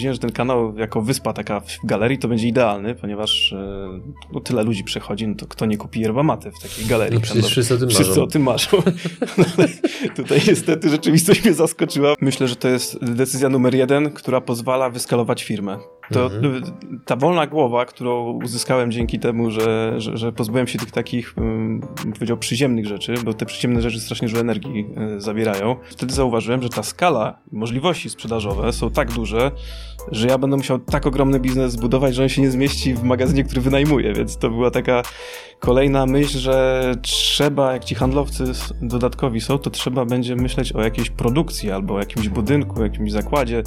że ten kanał jako wyspa taka w galerii to będzie idealny, ponieważ e, no, tyle ludzi przechodzi, no to kto nie kupi yerba mate w takiej galerii? No przecież wszyscy o tym Wszyscy marzą. o tym marzą. Tutaj niestety rzeczywistość mnie zaskoczyła. Myślę, że to jest decyzja numer jeden, która pozwala wyskalować firmę. To Mhm. ta wolna głowa, którą uzyskałem dzięki temu, że, że, że pozbyłem się tych takich, um, bym powiedział, przyziemnych rzeczy, bo te przyziemne rzeczy strasznie dużo energii e, zabierają. Wtedy zauważyłem, że ta skala, możliwości sprzedażowe są tak duże, że ja będę musiał tak ogromny biznes zbudować, że on się nie zmieści w magazynie, który wynajmuję, więc to była taka kolejna myśl, że trzeba, jak ci handlowcy dodatkowi są, to trzeba będzie myśleć o jakiejś produkcji albo o jakimś budynku, jakimś zakładzie,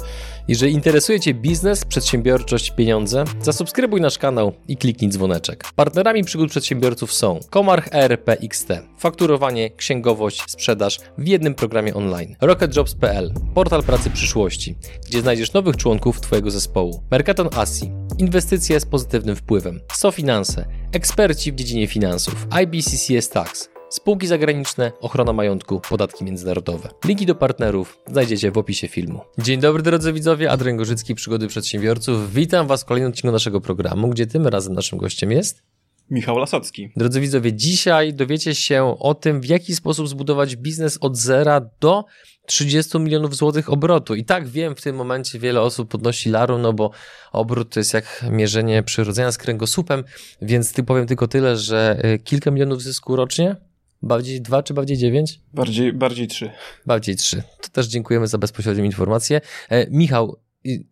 Jeżeli interesuje Cię biznes, przedsiębiorczość, pieniądze, zasubskrybuj nasz kanał i kliknij dzwoneczek. Partnerami przygód przedsiębiorców są Komarch ERP XT, fakturowanie, księgowość, sprzedaż w jednym programie online. RocketJobs.pl, portal pracy przyszłości, gdzie znajdziesz nowych członków Twojego zespołu. Mercaton Asi, inwestycje z pozytywnym wpływem. SoFinanse, eksperci w dziedzinie finansów. IBCCS Tax, Spółki zagraniczne, ochrona majątku, podatki międzynarodowe. Linki do partnerów znajdziecie w opisie filmu. Dzień dobry drodzy widzowie, Adrian Gorzycki, Przygody Przedsiębiorców. Witam Was w kolejnym odcinku naszego programu, gdzie tym razem naszym gościem jest... Michał Lasocki. Drodzy widzowie, dzisiaj dowiecie się o tym, w jaki sposób zbudować biznes od zera do 30 milionów złotych obrotu. I tak wiem, w tym momencie wiele osób podnosi laru, no bo obrót to jest jak mierzenie przyrodzenia z kręgosłupem, więc ty powiem tylko tyle, że y, kilka milionów zysku rocznie, bardziej dwa czy bardziej dziewięć? Bardziej, bardziej trzy. Bardziej trzy. To też dziękujemy za bezpośrednią informację. E, Michał,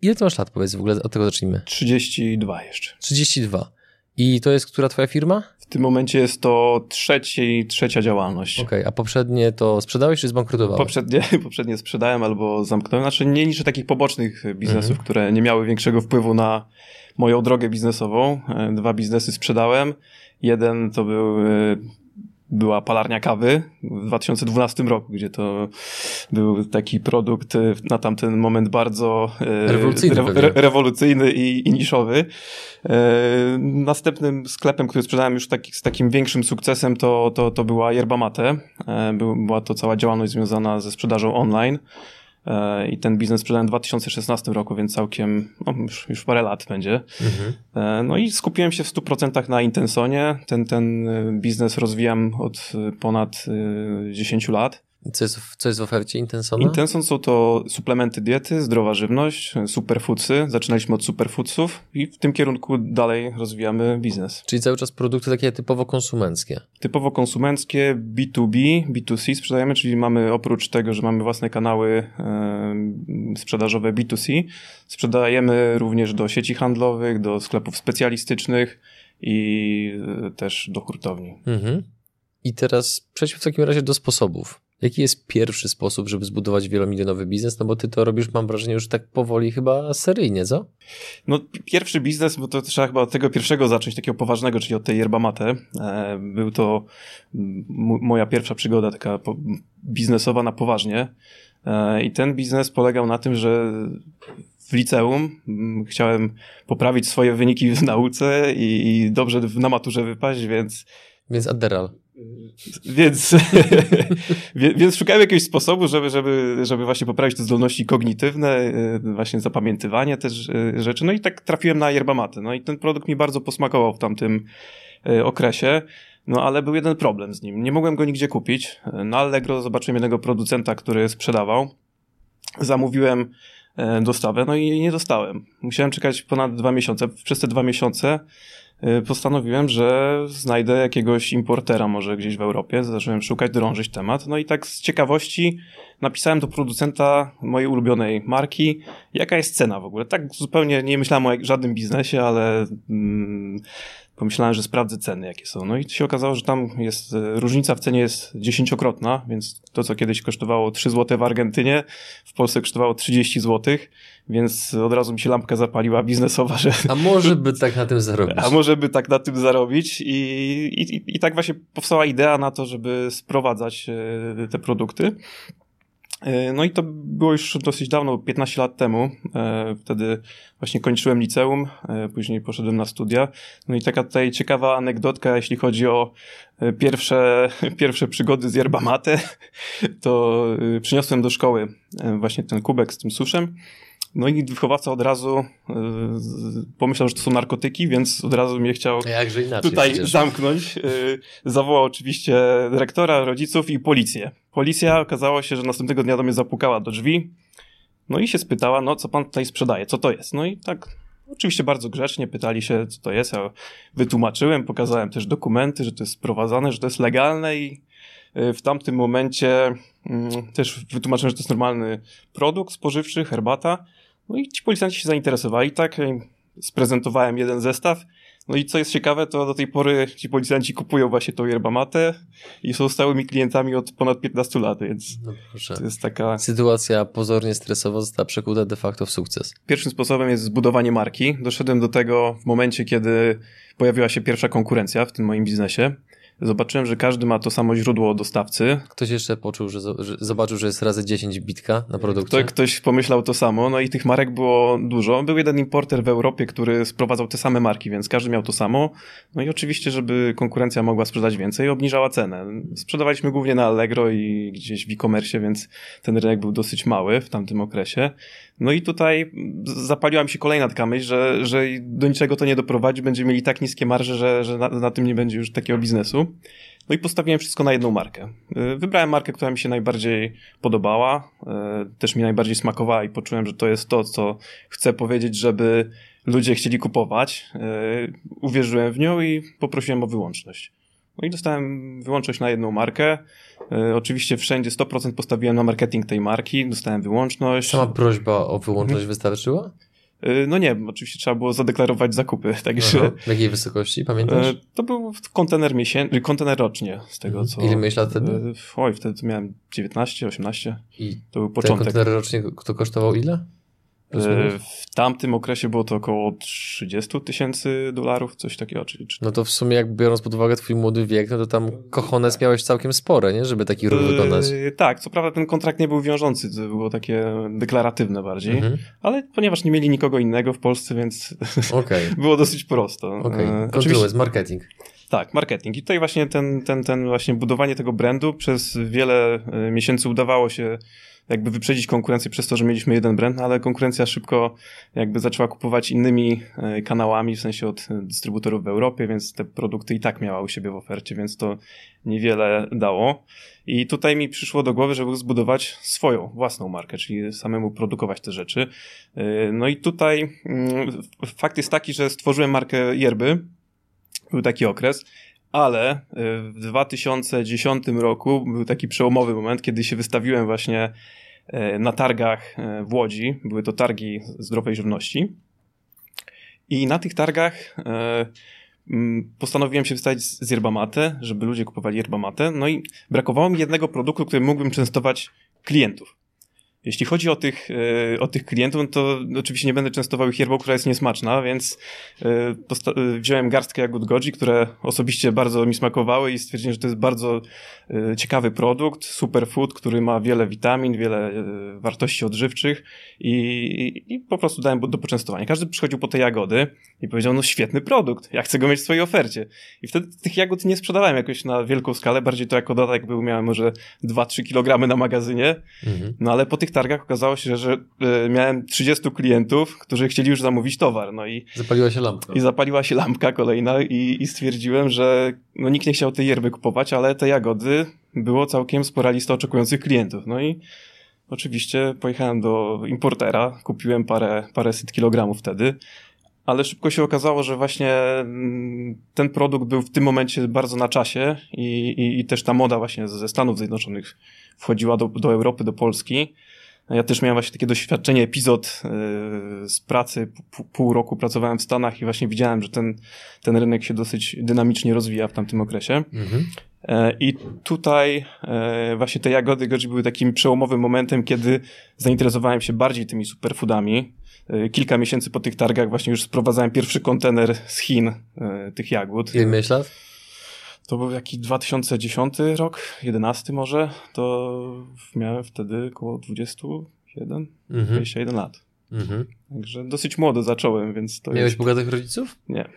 ile ty masz lat, powiedz w ogóle, od tego zacznijmy? 32 jeszcze. 32. I to jest która twoja firma? W tym momencie jest to trzeci, trzecia działalność. Okej, a poprzednie to sprzedałeś czy zbankrutowałeś? Poprzednie, poprzednie sprzedałem albo zamknąłem. Znaczy nie liczę takich pobocznych biznesów, Mhm. które nie miały większego wpływu na moją drogę biznesową. E, Dwa biznesy sprzedałem. Jeden to był, e, była palarnia kawy w 2012 roku, gdzie to był taki produkt e, na tamten moment bardzo e, Rewolucyjny re, re, rewolucyjny i, i niszowy. E, Następnym sklepem, który sprzedałem już taki, z takim większym sukcesem, to, to, to była Yerba Mate. Był- Była to cała działalność związana ze sprzedażą online. E, I ten biznes sprzedałem w 2016 roku, więc całkiem, no już, już parę lat będzie. Mhm. E, No i skupiłem się w 100% na Intensonie. Ten, ten e, biznes rozwijam od ponad e, 10 lat. Co jest, co jest w ofercie Intensona? Intenson są to suplementy diety, zdrowa żywność, superfoodsy. Zaczynaliśmy od superfoodsów i w tym kierunku dalej rozwijamy biznes. Czyli cały czas produkty takie typowo konsumenckie. Typowo konsumenckie, B2B, B2C sprzedajemy, czyli mamy oprócz tego, że mamy własne kanały e, sprzedażowe B2C, sprzedajemy również do sieci handlowych, do sklepów specjalistycznych i e, też do hurtowni. Mhm. I teraz przejdźmy w takim razie do sposobów. Jaki jest pierwszy sposób, żeby zbudować wielomilionowy biznes? No bo ty to robisz, mam wrażenie, już tak powoli chyba seryjnie, co? No, pi- pierwszy biznes, bo to trzeba chyba od tego pierwszego zacząć, takiego poważnego, czyli od tej yerba mate. E, Był to mo- moja pierwsza przygoda taka biznesowa na poważnie. E, I ten biznes polegał na tym, że w liceum chciałem poprawić swoje wyniki w nauce i, dobrze w- na maturze wypaść, więc Więc Adderal. Więc, wie- więc szukałem jakiegoś sposobu, żeby, żeby, żeby właśnie poprawić te zdolności kognitywne, y, właśnie zapamiętywanie też y, rzeczy. No i tak trafiłem na yerba mate. No i ten produkt mi bardzo posmakował w tamtym y, okresie. No ale był jeden problem z nim. Nie mogłem go nigdzie kupić. Na Allegro zobaczyłem jednego producenta, który sprzedawał. Zamówiłem dostawę, no i nie dostałem. Musiałem czekać ponad dwa miesiące. Przez te dwa miesiące postanowiłem, że znajdę jakiegoś importera może gdzieś w Europie. Zacząłem szukać, drążyć temat. No i tak z ciekawości napisałem do producenta mojej ulubionej marki, jaka jest cena w ogóle. Tak zupełnie nie myślałem o żadnym biznesie, ale mm, pomyślałem, że sprawdzę ceny, jakie są. No i się okazało, że tam jest, e, różnica w cenie jest dziesięciokrotna, więc to, co kiedyś kosztowało 3 zł w Argentynie, w Polsce kosztowało 30 zł, więc od razu mi się lampka zapaliła biznesowa, że A może by tak na tym zarobić? a może by tak na tym zarobić i, i, i tak właśnie powstała idea na to, żeby sprowadzać e, te produkty. E, No i to było już dosyć dawno, 15 lat temu. E, Wtedy właśnie kończyłem liceum, później poszedłem na studia. No i taka tutaj ciekawa anegdotka, jeśli chodzi o pierwsze, pierwsze przygody z yerba mate, to przyniosłem do szkoły właśnie ten kubek z tym suszem. No i wychowawca od razu y, pomyślał, że to są narkotyki, więc od razu mnie chciał tutaj przecież. zamknąć. Y, zawołał oczywiście dyrektora, rodziców i policję. Policja okazało się, że następnego dnia do mnie zapukała do drzwi. No i się spytała, no co pan tutaj sprzedaje, co to jest? No i tak oczywiście bardzo grzecznie pytali się, co to jest. Ja wytłumaczyłem, pokazałem też dokumenty, że to jest sprowadzane, że to jest legalne i y, w tamtym momencie mm, też wytłumaczyłem, że to jest normalny produkt spożywczy, herbata. No i ci policjanci się zainteresowali, tak? Sprezentowałem jeden zestaw. No i co jest ciekawe, to do tej pory ci policjanci kupują właśnie tą yerba mate i są stałymi klientami od ponad 15 lat, więc No to jest taka... Sytuacja pozornie stresowa została przekuta de facto w sukces. Pierwszym sposobem jest zbudowanie marki. Doszedłem do tego w momencie, kiedy pojawiła się pierwsza konkurencja w tym moim biznesie. Zobaczyłem, że każdy ma to samo źródło dostawcy. Ktoś jeszcze poczuł, że, że zobaczył, że jest razy 10 bitka na produkcie. To ktoś pomyślał to samo, no i tych marek było dużo. Był jeden importer w Europie, który sprowadzał te same marki, więc każdy miał to samo. No i oczywiście, żeby konkurencja mogła sprzedać więcej, obniżała cenę. Sprzedawaliśmy głównie na Allegro i gdzieś w e-commerce, więc ten rynek był dosyć mały w tamtym okresie. No i tutaj zapaliła mi się kolejna taka myśl, że, że do niczego to nie doprowadzi, będziemy mieli tak niskie marże, że, że na, na tym nie będzie już takiego biznesu. No i postawiłem wszystko na jedną markę. Y, Wybrałem markę, która mi się najbardziej podobała, y, też mi najbardziej smakowała i poczułem, że to jest to, co chcę powiedzieć, żeby ludzie chcieli kupować. Y, Uwierzyłem w nią i poprosiłem o wyłączność. No i dostałem wyłączność na jedną markę. Y, Oczywiście wszędzie 100% postawiłem na marketing tej marki, dostałem wyłączność. Sama prośba o Mhm. wyłączność wystarczyła? Y, No nie, także trzeba było zadeklarować zakupy, także Aha. W jakiej wysokości, pamiętasz? y, to był kontener miesięczny, kontener rocznie z tego Mhm. co... Ile miałeś lat wtedy? Y, Oj, wtedy miałem 19, 18, I to był ten początek. kontener rocznie to kosztował ile? Minus? W tamtym okresie było to około 30 tysięcy dolarów, coś takiego, czyli No to w sumie jak biorąc pod uwagę twój młody wiek, no to tam kochones miałeś całkiem spore, nie? Żeby taki ruch wykonać. Yy, tak, co prawda ten kontrakt nie był wiążący, to było takie deklaratywne bardziej, Mhm. ale ponieważ nie mieli nikogo innego w Polsce, więc Okej, było dosyć prosto. okej. Yy, Kontynuuj, z marketing. Tak, marketing. I tutaj właśnie ten, ten, ten właśnie budowanie tego brandu przez wiele e, miesięcy udawało się jakby wyprzedzić konkurencję przez to, że mieliśmy jeden brand, no ale konkurencja szybko jakby zaczęła kupować innymi e, kanałami, w sensie od e, dystrybutorów w Europie, więc te produkty i tak miała u siebie w ofercie, więc to niewiele dało. I tutaj mi przyszło do głowy, żeby zbudować swoją, własną markę, czyli samemu produkować te rzeczy. E, No i tutaj mm, fakt jest taki, że stworzyłem markę Yerby, był taki okres, ale w 2010 roku był taki przełomowy moment, kiedy się wystawiłem właśnie na targach y, w Łodzi. Były to targi zdrowej żywności. I na tych targach mm, postanowiłem się wystawić z yerba żeby ludzie kupowali yerba. No i brakowało mi jednego produktu, który mógłbym częstować klientów. Jeśli chodzi o tych, e, o tych klientów, no to oczywiście nie będę częstował ich yerbą, która jest niesmaczna, więc e, e, wziąłem garstkę jagód goji, które osobiście bardzo mi smakowały i stwierdziłem, że to jest bardzo ciekawy produkt, superfood, który ma wiele witamin, wiele wartości odżywczych i, i, i po prostu dałem do poczęstowania. Każdy przychodził po te jagody i powiedział, no świetny produkt, ja chcę go mieć w swojej ofercie. I wtedy tych jagód nie sprzedawałem jakoś na wielką skalę, bardziej to jako dodatek był, miałem może 2-3 kg na magazynie, Mhm. no ale po tych targach okazało się, że, że e, miałem 30 klientów, którzy chcieli już zamówić towar. No i, Zapaliła się lampka. i zapaliła się lampka kolejna i, i stwierdziłem, że no, nikt nie chciał tej yerby kupować, ale te jagody było całkiem spora lista oczekujących klientów. No i oczywiście pojechałem do importera, kupiłem parę, paręset kilogramów wtedy. Ale szybko się okazało, że właśnie mm, ten produkt był w tym momencie bardzo na czasie i, i, i też ta moda właśnie ze Stanów Zjednoczonych wchodziła do, do Europy, do Polski. Ja też miałem właśnie takie doświadczenie, epizod yy, z pracy. Pół roku pracowałem w Stanach i właśnie widziałem, że ten, ten rynek się dosyć dynamicznie rozwija w tamtym okresie. Mhm. E, I tutaj e, właśnie te jagody goji były takim przełomowym momentem, kiedy zainteresowałem się bardziej tymi superfoodami. E, Kilka miesięcy po tych targach właśnie już sprowadzałem pierwszy kontener z Chin e, tych jagód. Ile lat? To był jakiś 2010 rok, 11 może, to miałem wtedy około 21, Mhm. 21 lat. Mhm. Także dosyć młodo zacząłem, więc to Miałeś jest... bogatych rodziców? Nie.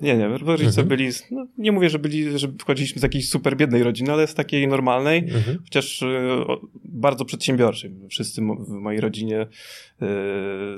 Nie, nie, rodzice mhm. byli, no, nie mówię, że byli, że wchodziliśmy z jakiejś super biednej rodziny, ale z takiej normalnej, mhm. chociaż y, o, bardzo przedsiębiorczej. Wszyscy w mojej rodzinie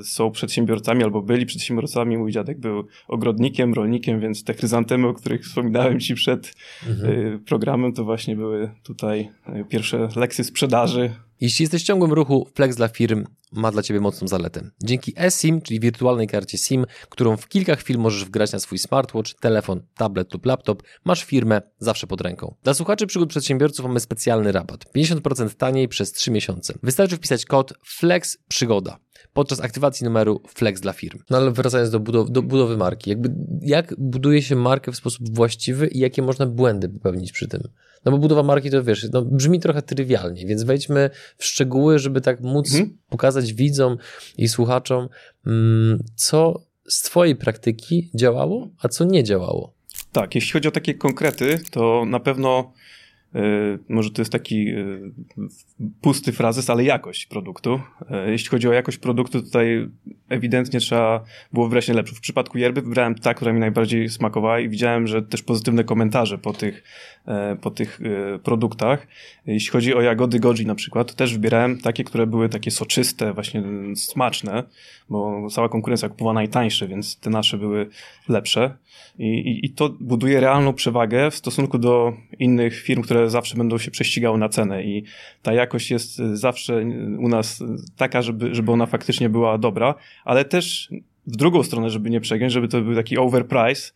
y, są przedsiębiorcami albo byli przedsiębiorcami. Mój dziadek był ogrodnikiem, rolnikiem, więc te chryzantemy, o których wspominałem ci przed mhm. y, programem, to właśnie były tutaj pierwsze lekcje sprzedaży, jeśli jesteś w ciągłym ruchu, Flex dla firm ma dla Ciebie mocną zaletę. Dzięki eSIM, czyli wirtualnej karcie SIM, którą w kilka chwil możesz wgrać na swój smartwatch, telefon, tablet lub laptop, masz firmę zawsze pod ręką. Dla słuchaczy przygód przedsiębiorców mamy specjalny rabat. 50% taniej przez 3 miesiące. Wystarczy wpisać kod FLEX PRzyGODA podczas aktywacji numeru Flex dla firm. No ale wracając do, budow do budowy marki, jakby jak buduje się markę w sposób właściwy i jakie można błędy popełnić przy tym? No bo budowa marki to wiesz, no, brzmi trochę trywialnie, więc wejdźmy w szczegóły, żeby tak móc mhm. pokazać widzom i słuchaczom, mm, co z Twojej praktyki działało, a co nie działało. Tak, jeśli chodzi o takie konkrety, to na pewno może to jest taki e, pusty frazes, ale jakość produktu. E, jeśli chodzi o jakość produktu, tutaj ewidentnie trzeba było wybrać najlepszą. W przypadku yerby wybrałem ta, która mi najbardziej smakowała i widziałem, że też pozytywne komentarze po tych, po tych produktach. Jeśli chodzi o jagody goji na przykład, to też wybierałem takie, które były takie soczyste, właśnie smaczne, bo cała konkurencja kupowała najtańsze, więc te nasze były lepsze. I, i, I to buduje realną przewagę w stosunku do innych firm, które zawsze będą się prześcigały na cenę i ta jakość jest zawsze u nas taka, żeby, żeby ona faktycznie była dobra, ale też w drugą stronę, żeby nie przegiąć, żeby to był taki overprice,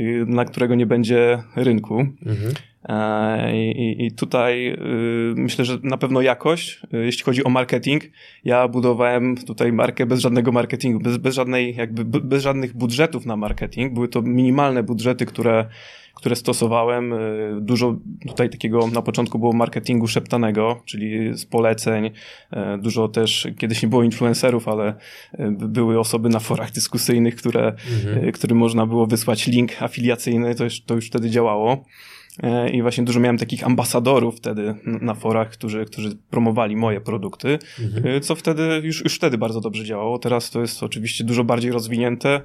y, na którego nie będzie rynku. Mhm. E, I, I, tutaj y, myślę, że na pewno jakość, y, jeśli chodzi o marketing, ja budowałem tutaj markę bez żadnego marketingu, bez, bez żadnej, jakby bez żadnych budżetów na marketing. Były to minimalne budżety, które, które stosowałem. Y, dużo tutaj takiego na początku było marketingu szeptanego, czyli z poleceń. Dużo też, kiedyś nie było influencerów, ale były osoby na forach dyskusyjnych, które, mhm. którym można było wysłać link afiliacyjny, to już, to już wtedy działało. E, i właśnie dużo miałem takich ambasadorów wtedy na forach, którzy, którzy promowali moje produkty, mhm. E, co wtedy, już, już wtedy bardzo dobrze działało. Teraz to jest oczywiście dużo bardziej rozwinięte,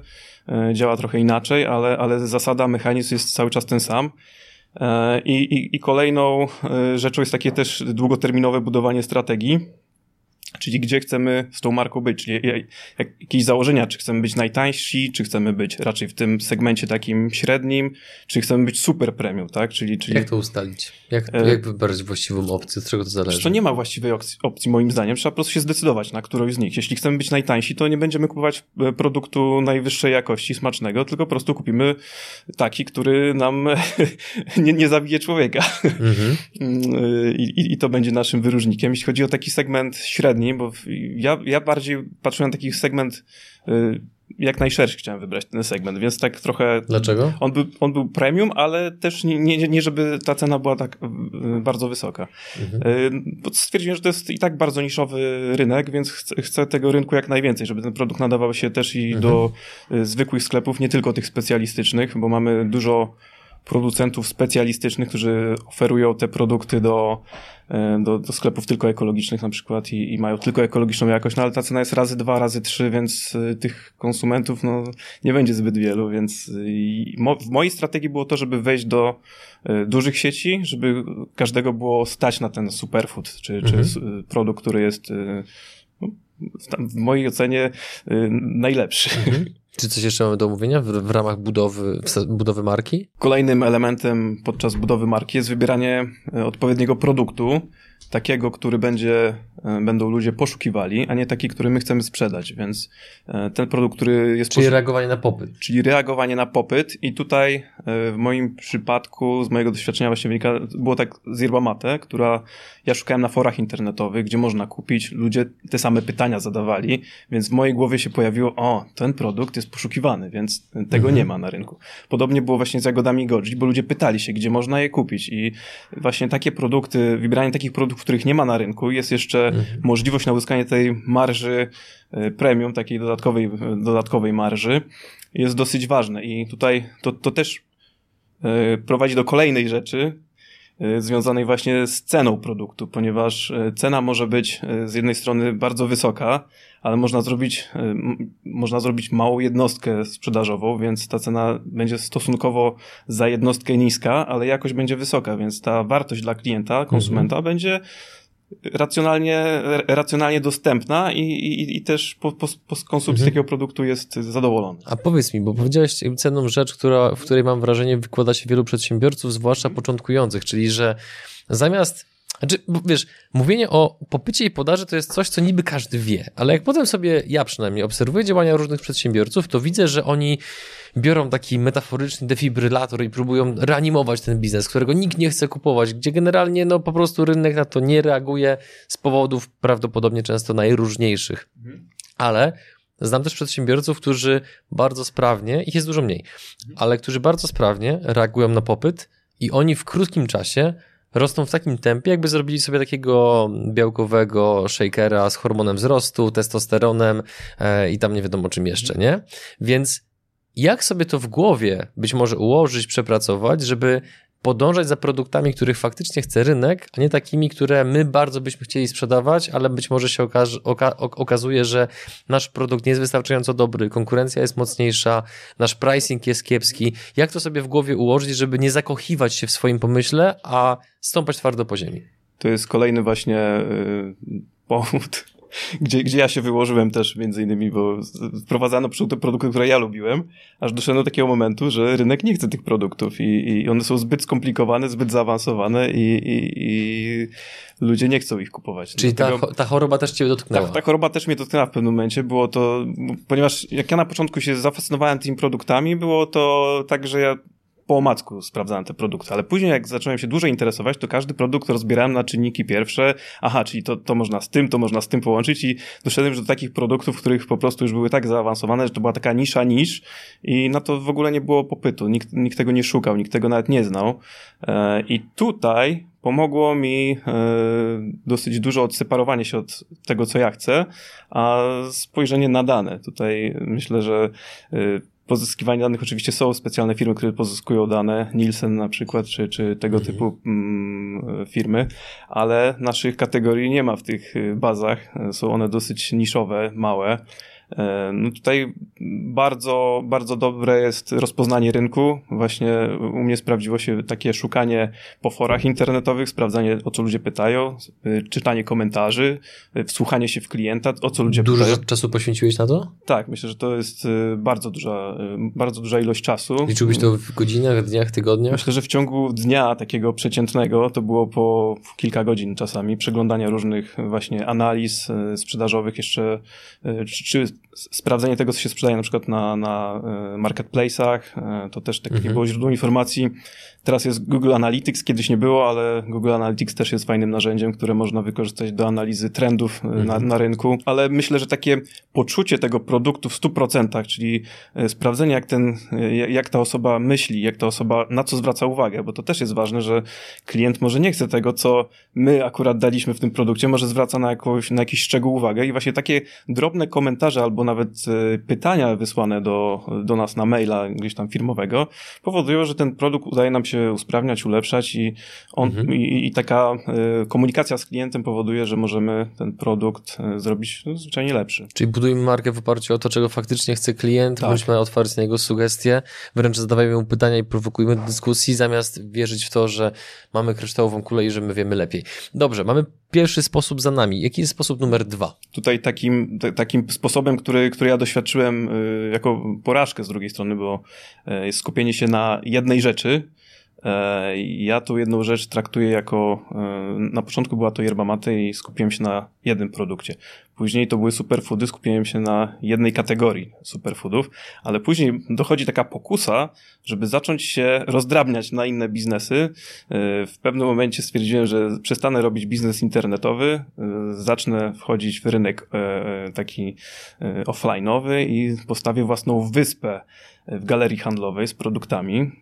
e, działa trochę inaczej, ale, ale zasada, mechanizm jest cały czas ten sam. I, i, I kolejną rzeczą jest takie też długoterminowe budowanie strategii czyli gdzie chcemy z tą marką być, czyli jakieś założenia, czy chcemy być najtańsi, czy chcemy być raczej w tym segmencie takim średnim, czy chcemy być super premium, tak? Czyli, czyli... Jak to ustalić? Jak, e... jak wybrać właściwą opcję? Od czego to zależy? To nie ma właściwej opcji, moim zdaniem. Trzeba po prostu się zdecydować na którąś z nich. Jeśli chcemy być najtańsi, to nie będziemy kupować e, produktu najwyższej jakości, smacznego, tylko po prostu kupimy taki, który nam nie, nie zabije człowieka. Mhm. I, i, I to będzie naszym wyróżnikiem. Jeśli chodzi o taki segment średni, bo ja, ja bardziej patrzyłem na taki segment y, jak najszerszy chciałem wybrać ten segment, więc tak trochę... Dlaczego? On był, on był premium, ale też nie, nie, nie żeby ta cena była tak y, bardzo wysoka. Mhm. Y, bo stwierdziłem, że to jest i tak bardzo niszowy rynek, więc chcę, chcę tego rynku jak najwięcej, żeby ten produkt nadawał się też i mhm. do zwykłych sklepów, nie tylko tych specjalistycznych, bo mamy dużo producentów specjalistycznych, którzy oferują te produkty do, e, do, do sklepów tylko ekologicznych na przykład i, i, mają tylko ekologiczną jakość, no ale ta cena jest razy dwa, razy trzy, więc e, tych konsumentów no, nie będzie zbyt wielu, więc mo, w mojej strategii było to, żeby wejść do e, dużych sieci, żeby każdego było stać na ten superfood, czy, mhm. czy produkt, który jest no, w, w mojej ocenie najlepszy. Mhm. Czy coś jeszcze mamy do omówienia w, w ramach budowy, budowy marki? Kolejnym elementem podczas budowy marki jest wybieranie e, odpowiedniego produktu, takiego, który będzie, będą ludzie poszukiwali, a nie taki, który my chcemy sprzedać, więc e, ten produkt, który jest... Czyli reagowanie na popyt. Czyli reagowanie na popyt i tutaj w moim przypadku, z mojego doświadczenia właśnie wynika, było tak z Yerba Mate, która ja szukałem na forach internetowych, gdzie można kupić, ludzie te same pytania zadawali, więc w mojej głowie się pojawiło, o, ten produkt jest poszukiwany, więc tego mhm. nie ma na rynku. Podobnie było właśnie z jagodami goji, bo ludzie pytali się, gdzie można je kupić i właśnie takie produkty, wybranie takich produktów, których nie ma na rynku, jest jeszcze mhm. możliwość na uzyskanie tej marży e, premium, takiej dodatkowej, dodatkowej marży, jest dosyć ważne i tutaj to, to też e, prowadzi do kolejnej rzeczy, związanej właśnie z ceną produktu, ponieważ cena może być z jednej strony bardzo wysoka, ale można zrobić, można zrobić małą jednostkę sprzedażową, więc ta cena będzie stosunkowo za jednostkę niska, ale jakość będzie wysoka, więc ta wartość dla klienta, konsumenta mhm. będzie racjonalnie, racjonalnie dostępna i, i, i też po, po, po konsumpcji mhm. takiego produktu jest zadowolony. A powiedz mi, bo powiedziałeś cenną rzecz, która, w której mam wrażenie wykłada się wielu przedsiębiorców, zwłaszcza początkujących, czyli że zamiast znaczy, wiesz, mówienie o popycie i podaży to jest coś, co niby każdy wie, ale jak potem sobie, ja przynajmniej, obserwuję działania różnych przedsiębiorców, to widzę, że oni biorą taki metaforyczny defibrylator i próbują reanimować ten biznes, którego nikt nie chce kupować, gdzie generalnie no po prostu rynek na to nie reaguje z powodów prawdopodobnie często najróżniejszych. Mhm. Ale Znam też przedsiębiorców, którzy bardzo sprawnie, ich jest dużo mniej, ale którzy bardzo sprawnie reagują na popyt i oni w krótkim czasie rosną w takim tempie, jakby zrobili sobie takiego białkowego shakera z hormonem wzrostu, testosteronem e, i tam nie wiadomo czym jeszcze, nie? Więc jak sobie to w głowie być może ułożyć, przepracować, żeby podążać za produktami, których faktycznie chce rynek, a nie takimi, które my bardzo byśmy chcieli sprzedawać, ale być może się oka, okazuje, że nasz produkt nie jest wystarczająco dobry, konkurencja jest mocniejsza, nasz pricing jest kiepski. Jak to sobie w głowie ułożyć, żeby nie zakochiwać się w swoim pomyśle, a stąpać twardo po ziemi? To jest kolejny właśnie yy, powód, gdzie, gdzie ja się wyłożyłem też między innymi, bo wprowadzano te produkty, które ja lubiłem, aż doszedłem do takiego momentu, że rynek nie chce tych produktów i, i one są zbyt skomplikowane, zbyt zaawansowane i, i, i ludzie nie chcą ich kupować. Czyli ta, ta choroba też cię dotknęła? Tak, ta choroba też mnie dotknęła w pewnym momencie. Było to, ponieważ jak ja na początku się zafascynowałem tymi produktami, było to tak, że ja po omacku sprawdzałem te produkty, ale później jak zacząłem się dłużej interesować, to każdy produkt rozbierałem na czynniki pierwsze. Aha, czyli to, to można z tym, to można z tym połączyć i doszedłem do takich produktów, których po prostu już były tak zaawansowane, że to była taka nisza nisz i na to w ogóle nie było popytu. Nikt, nikt tego nie szukał, nikt tego nawet nie znał. E, I tutaj pomogło mi e, dosyć dużo odseparowanie się od tego, co ja chcę, a spojrzenie na dane. Tutaj myślę, że e, pozyskiwanie danych oczywiście są specjalne firmy, które pozyskują dane, Nielsen na przykład, czy, czy tego mhm. typu mm, firmy, ale naszych kategorii nie ma w tych y, bazach. Są one dosyć niszowe, małe. E, no tutaj bardzo, bardzo dobre jest rozpoznanie rynku. Właśnie u mnie sprawdziło się takie szukanie po forach internetowych, sprawdzanie o co ludzie pytają, e, czytanie komentarzy, e, wsłuchanie się w klienta, o co ludzie Dużo pytają. Dużo czasu poświęciłeś na to? Tak, myślę, że to jest bardzo duża, bardzo duża ilość czasu. Liczyłbyś to w godzinach, dniach, tygodniach? Myślę, że w ciągu dnia takiego przeciętnego to było po kilka godzin czasami przeglądania różnych właśnie analiz sprzedażowych jeszcze, czy, czy sprawdzenie tego, co się sprzedaje na przykład na, na e, marketplace'ach, e, to też takie mhm. było źródło informacji. Teraz jest Google Analytics, kiedyś nie było, ale Google Analytics też jest fajnym narzędziem, które można wykorzystać do analizy trendów e, mhm. na, na rynku, ale myślę, że takie poczucie tego produktu w 100%, czyli sprawdzenie, jak ten, jak ta osoba myśli, jak ta osoba, na co zwraca uwagę, bo to też jest ważne, że klient może nie chce tego, co my akurat daliśmy w tym produkcie, może zwraca na, jakąś, na jakiś szczegół uwagę i właśnie takie drobne komentarze albo nawet e, pytania wysłane do, do nas na maila gdzieś tam firmowego powodują, że ten produkt udaje nam się usprawniać, ulepszać i, on, mhm. i, i, taka e, komunikacja z klientem powoduje, że możemy ten produkt e, zrobić zwyczajnie lepszy. Czyli budujemy markę w oparciu o to, czego faktycznie chce klient, tak. bądźmy otwarci na jego sugestie, wręcz zadawajmy mu pytania i prowokujemy do dyskusji, zamiast wierzyć w to, że mamy kryształową kulę i że my wiemy lepiej. Dobrze, mamy pierwszy sposób za nami. Jaki jest sposób numer dwa? Tutaj takim, takim sposobem, który, który ja doświadczyłem y, jako porażkę z drugiej strony, bo y, jest skupienie się na jednej rzeczy, E, ja tu jedną rzecz traktuję jako, e, na początku była to yerba mate i skupiłem się na jednym produkcie. Później to były superfoody, skupiłem się na jednej kategorii superfoodów, ale później dochodzi taka pokusa, żeby zacząć się rozdrabniać na inne biznesy. E, w pewnym momencie stwierdziłem, że przestanę robić biznes internetowy, zacznę wchodzić w rynek taki offline'owy i postawię własną wyspę w galerii handlowej z produktami.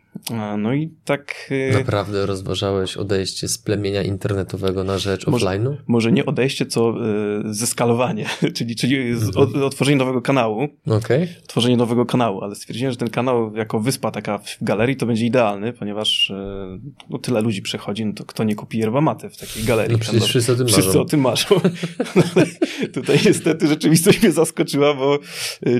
No i tak. Naprawdę rozważałeś odejście z plemienia internetowego na rzecz może, offline'u? Może nie odejście, co to zeskalowanie, czyli, czyli mhm. otworzenie nowego kanału. Okay. Tworzenie nowego kanału, ale stwierdziłem, że ten kanał jako wyspa taka w galerii to będzie idealny, ponieważ no, tyle ludzi przechodzi, no to kto nie kupi yerba mate w takiej galerii? No przecież wszyscy o tym wszyscy marzą. o tym marzą. tutaj niestety rzeczywistość mnie zaskoczyła, bo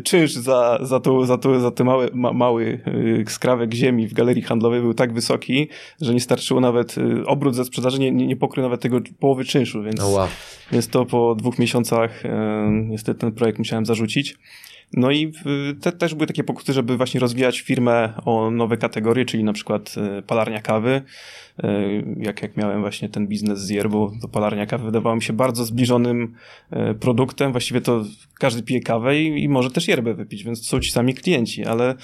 czynsz za, za, to, za, to, za te małe, ma, mały skrawek ziemi w galerii handlowej był tak wysoki, że nie starczyło nawet, obrót ze sprzedaży nie, nie, nie pokrył nawet tego połowy czynszu, więc, oh wow. więc to po dwóch miesiącach e, niestety ten projekt musiałem zarzucić. No i te, też były takie pokusy, żeby właśnie rozwijać firmę o nowe kategorie, czyli na przykład e, palarnia kawy, jak, jak miałem właśnie ten biznes z yerbą, to palarnia kawy wydawało mi się bardzo zbliżonym e, produktem. Właściwie to każdy pije kawę i, i może też yerbę wypić, więc są ci sami klienci, ale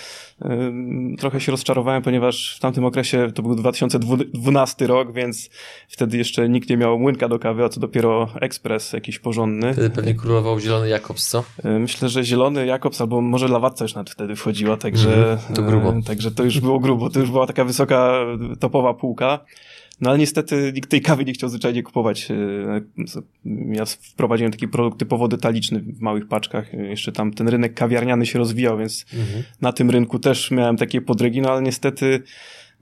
trochę się rozczarowałem, ponieważ w tamtym okresie to był 2012 rok, więc wtedy jeszcze nikt nie miał młynka do kawy, a co dopiero ekspres jakiś porządny. Wtedy pewnie królował zielony Jakobs, co? Myślę, że zielony Jakobs albo może lawatca już nawet wtedy wchodziła, także, mm, to grubo. także to już było grubo, to już była taka wysoka topowa półka. No ale niestety nikt tej kawy nie chciał zwyczajnie kupować. E, ja wprowadziłem taki produkt typowo detaliczny w małych paczkach. Jeszcze tam ten rynek kawiarniany się rozwijał, więc mhm. na tym rynku też miałem takie podrygi, no ale niestety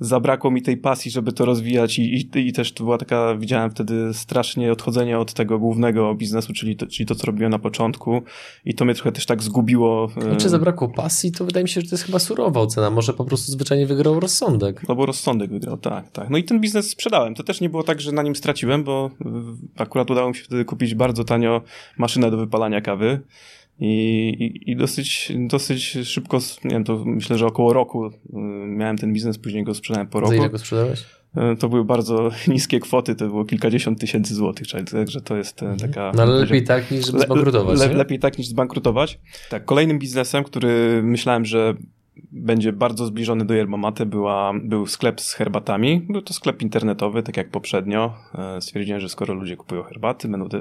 zabrakło mi tej pasji, żeby to rozwijać i, i, i, też to była taka, widziałem wtedy strasznie odchodzenie od tego głównego biznesu, czyli to, czyli to, co robiłem na początku i to mnie trochę też tak zgubiło. Czy zabrakło pasji, to wydaje mi się, że to jest chyba surowa ocena, może po prostu zwyczajnie wygrał rozsądek. No bo rozsądek wygrał, tak, tak. No i ten biznes sprzedałem. To też nie było tak, że na nim straciłem, bo akurat udało mi się wtedy kupić bardzo tanio maszynę do wypalania kawy. I, i, I, dosyć, dosyć szybko, nie wiem, to myślę, że około roku y, miałem ten biznes, później go sprzedałem po roku. Za ile go sprzedałeś? Y, to były bardzo niskie kwoty, to było kilkadziesiąt tysięcy złotych, także to jest y, mhm. taka... No ale lepiej tak niż zbankrutować. Le, le, lepiej tak niż zbankrutować. Tak, kolejnym biznesem, który myślałem, że będzie bardzo zbliżony do Yerba była, był sklep z herbatami. Był to sklep internetowy, tak jak poprzednio. E, stwierdziłem, że skoro ludzie kupują herbaty, będą te,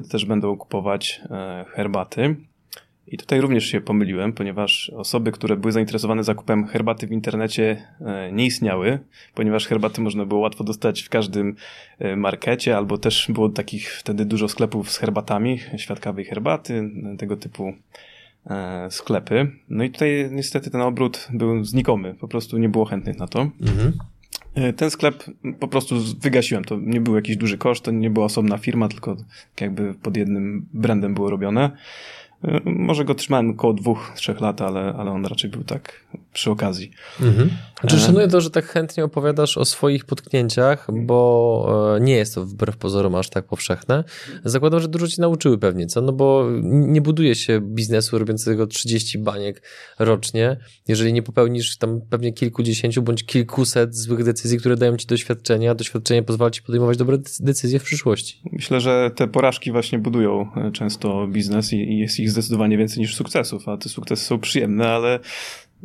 to też będą kupować e, herbaty. I tutaj również się pomyliłem, ponieważ osoby, które były zainteresowane zakupem herbaty w internecie e, nie istniały, ponieważ herbaty można było łatwo dostać w każdym markecie, albo też było takich wtedy dużo sklepów z herbatami, świadkawej herbaty, tego typu sklepy. No i tutaj niestety ten obrót był znikomy, po prostu nie było chętnych na to. Mhm. E, ten sklep po prostu wygasiłem. To nie był jakiś duży koszt, to nie była osobna firma, tylko jakby pod jednym brandem było robione. E, może go trzymałem około dwóch, trzech lat, ale, ale on raczej był tak przy okazji. Mhm. Znaczy, szanuję to, że tak chętnie opowiadasz o swoich potknięciach, bo e, nie jest to wbrew pozorom aż tak powszechne. Zakładam, że dużo ci nauczyły pewnie, co? No bo nie buduje się biznesu robiącego 30 baniek rocznie, jeżeli nie popełnisz tam pewnie kilkudziesięciu bądź kilkuset złych decyzji, które dają ci doświadczenie, a doświadczenie pozwala ci podejmować dobre decyzje w przyszłości. Myślę, że te porażki właśnie budują e, często biznes i jest ich zdecydowanie więcej niż sukcesów, a te sukcesy są przyjemne, ale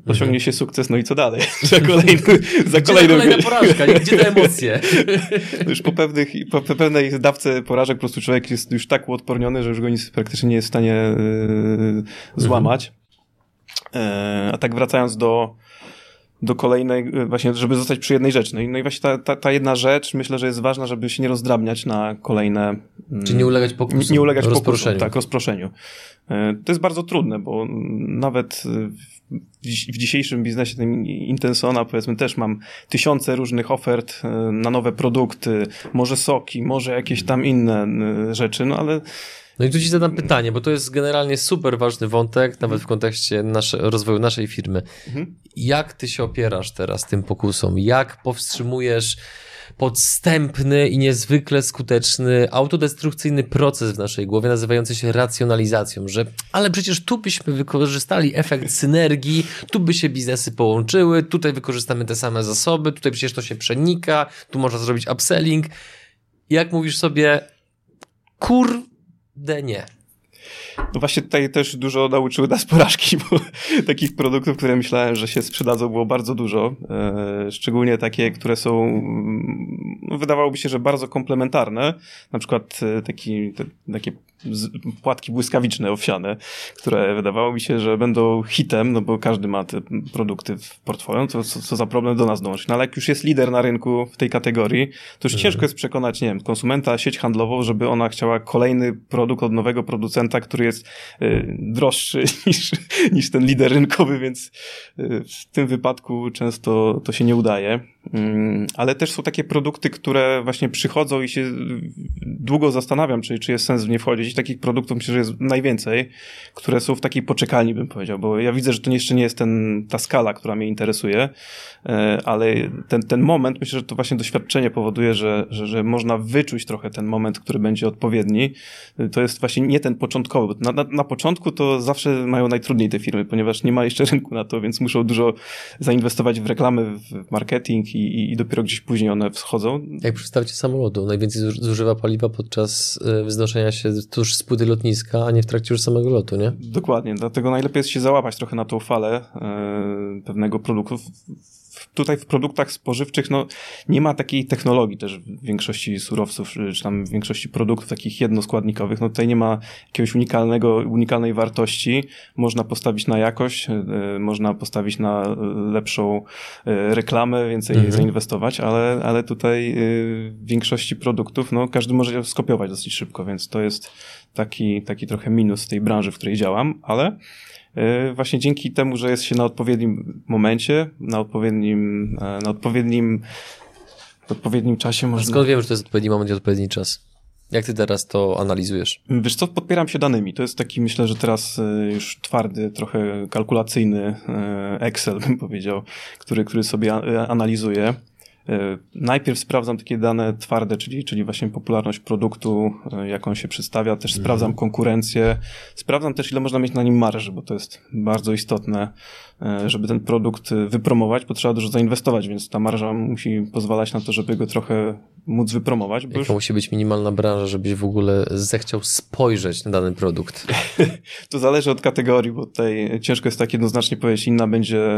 osiągnie się sukces, no i co dalej? za kolejny, za kolejną... kolejna porażka, gdzie te emocje? już po, pewnych, po pewnej dawce porażek po prostu człowiek jest już tak uodporniony, że już go nic praktycznie nie jest w stanie yy, złamać. Mhm. Yy, a tak wracając do do kolejnej, właśnie, żeby zostać przy jednej rzeczy. No i, no i właśnie ta, ta, ta, jedna rzecz, myślę, że jest ważna, żeby się nie rozdrabniać na kolejne... Czy nie ulegać pokusom? Nie, ulegać rozproszeniu. Pokusom, tak, rozproszeniu. To jest bardzo trudne, bo nawet w dzisiejszym biznesie tym Intensona powiedzmy też mam tysiące różnych ofert na nowe produkty, może soki, może jakieś tam inne rzeczy, no ale no i tu ci zadam pytanie, bo to jest generalnie super ważny wątek, nawet w kontekście nasze, rozwoju naszej firmy. Mhm. Jak ty się opierasz teraz tym pokusom? Jak powstrzymujesz podstępny i niezwykle skuteczny, autodestrukcyjny proces w naszej głowie, nazywający się racjonalizacją, że ale przecież tu byśmy wykorzystali efekt synergii, tu by się biznesy połączyły, tutaj wykorzystamy te same zasoby, tutaj przecież to się przenika, tu można zrobić upselling. Jak mówisz sobie, kurde nie. No właśnie tutaj też dużo nauczyły nas porażki, bo takich produktów, które myślałem, że się sprzedadzą, było bardzo dużo. E, szczególnie takie, które są, mm, no wydawałoby się, że bardzo komplementarne. Na przykład e, taki, te, takie płatki błyskawiczne, owsiane, które wydawało mi się, że będą hitem, no bo każdy ma te produkty w portfolio, to co, co za problem do nas dołączyć. No ale jak już jest lider na rynku w tej kategorii, to już mhm. ciężko jest przekonać, nie wiem, konsumenta, sieć handlową, żeby ona chciała kolejny produkt od nowego producenta, który jest y, droższy niż, niż ten lider rynkowy, więc y, w tym wypadku często to się nie udaje. Mm, ale też są takie produkty, które właśnie przychodzą i się długo zastanawiam, czy, czy jest sens w nie wchodzić. Takich produktów myślę, że jest najwięcej, które są w takiej poczekalni, bym powiedział, bo ja widzę, że to jeszcze nie jest ten, ta skala, która mnie interesuje, e, ale ten, ten moment, myślę, że to właśnie doświadczenie powoduje, że, że, że można wyczuć trochę ten moment, który będzie odpowiedni. To jest właśnie nie ten początkowy. Na, na, na początku to zawsze mają najtrudniej te firmy, ponieważ nie ma jeszcze rynku na to, więc muszą dużo zainwestować w reklamy, w marketing i, i dopiero gdzieś później one wschodzą. Jak przy starcie samolotu, najwięcej zużywa paliwa podczas e, wznoszenia się tuż z płyty lotniska, a nie w trakcie już samego lotu, nie? Dokładnie, dlatego najlepiej jest się załapać trochę na tą falę e, pewnego produktu tutaj w produktach spożywczych no, nie ma takiej technologii też w większości surowców, czy tam w większości produktów takich jednoskładnikowych. No tutaj nie ma jakiegoś unikalnego, unikalnej wartości. Można postawić na jakość, e, można postawić na lepszą e, reklamę, więcej mhm. zainwestować, ale, ale tutaj w większości produktów no, każdy może skopiować dosyć szybko, więc to jest taki, taki trochę minus tej branży, w której działam, ale właśnie dzięki temu, że jest się na odpowiednim momencie, na odpowiednim, e, na odpowiednim, w odpowiednim czasie można... skąd wiem, że to jest odpowiedni moment i odpowiedni czas? Jak ty teraz to analizujesz? Wiesz co, podpieram się danymi. To jest taki, myślę, że teraz e, już twardy, trochę kalkulacyjny Excel, bym powiedział, który, który sobie analizuje. E, najpierw sprawdzam takie dane twarde, czyli, czyli właśnie popularność produktu, e, jak on się przedstawia, też mhm. sprawdzam konkurencję, sprawdzam też ile można mieć na nim marży, bo to jest bardzo istotne E, żeby ten produkt wypromować, bo trzeba dużo zainwestować, więc ta marża musi pozwalać na to, żeby go trochę móc wypromować. Jaka już... musi być minimalna branża, żebyś w ogóle zechciał spojrzeć na dany produkt? to zależy od kategorii, bo tutaj ciężko jest tak jednoznacznie powiedzieć. Inna będzie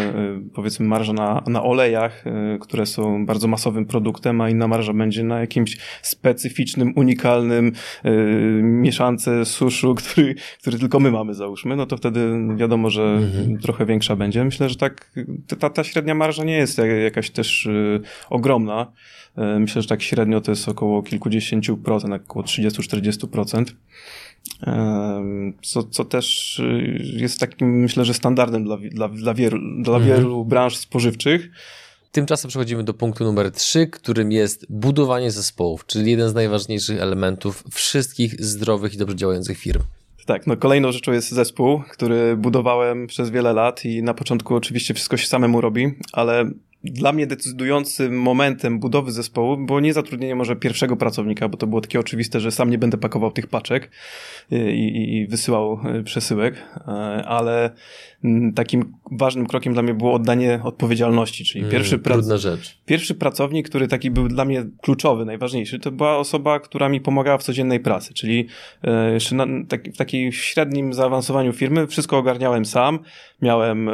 powiedzmy marża na, na olejach, które są bardzo masowym produktem, a inna marża będzie na jakimś specyficznym, unikalnym mieszance suszu, który, który tylko my mamy załóżmy, no to wtedy wiadomo, że mhm. trochę większa będzie. Myślę, że tak ta, ta średnia marża nie jest jakaś też y, ogromna. Y, myślę, że tak średnio to jest około kilkudziesięciu procent, około 30-40%. Y, co, co też jest takim, myślę, że standardem dla, dla, dla, wielu, dla mhm. wielu branż spożywczych. Tymczasem przechodzimy do punktu numer 3, którym jest budowanie zespołów, czyli jeden z najważniejszych elementów wszystkich zdrowych i dobrze działających firm. Tak, no kolejną rzeczą jest zespół, który budowałem przez wiele lat i na początku oczywiście wszystko się samemu robi, ale dla mnie decydującym momentem budowy zespołu było nie zatrudnienie może pierwszego pracownika, bo to było takie oczywiste, że sam nie będę pakował tych paczek i, i, i wysyłał e, przesyłek, e, ale takim ważnym krokiem dla mnie było oddanie odpowiedzialności, czyli mm, pierwszy, prac... rzecz. pierwszy pracownik, który taki był dla mnie kluczowy, najważniejszy, to była osoba, która mi pomagała w codziennej pracy, czyli e, jeszcze na, tak, w takim średnim zaawansowaniu firmy wszystko ogarniałem sam, miałem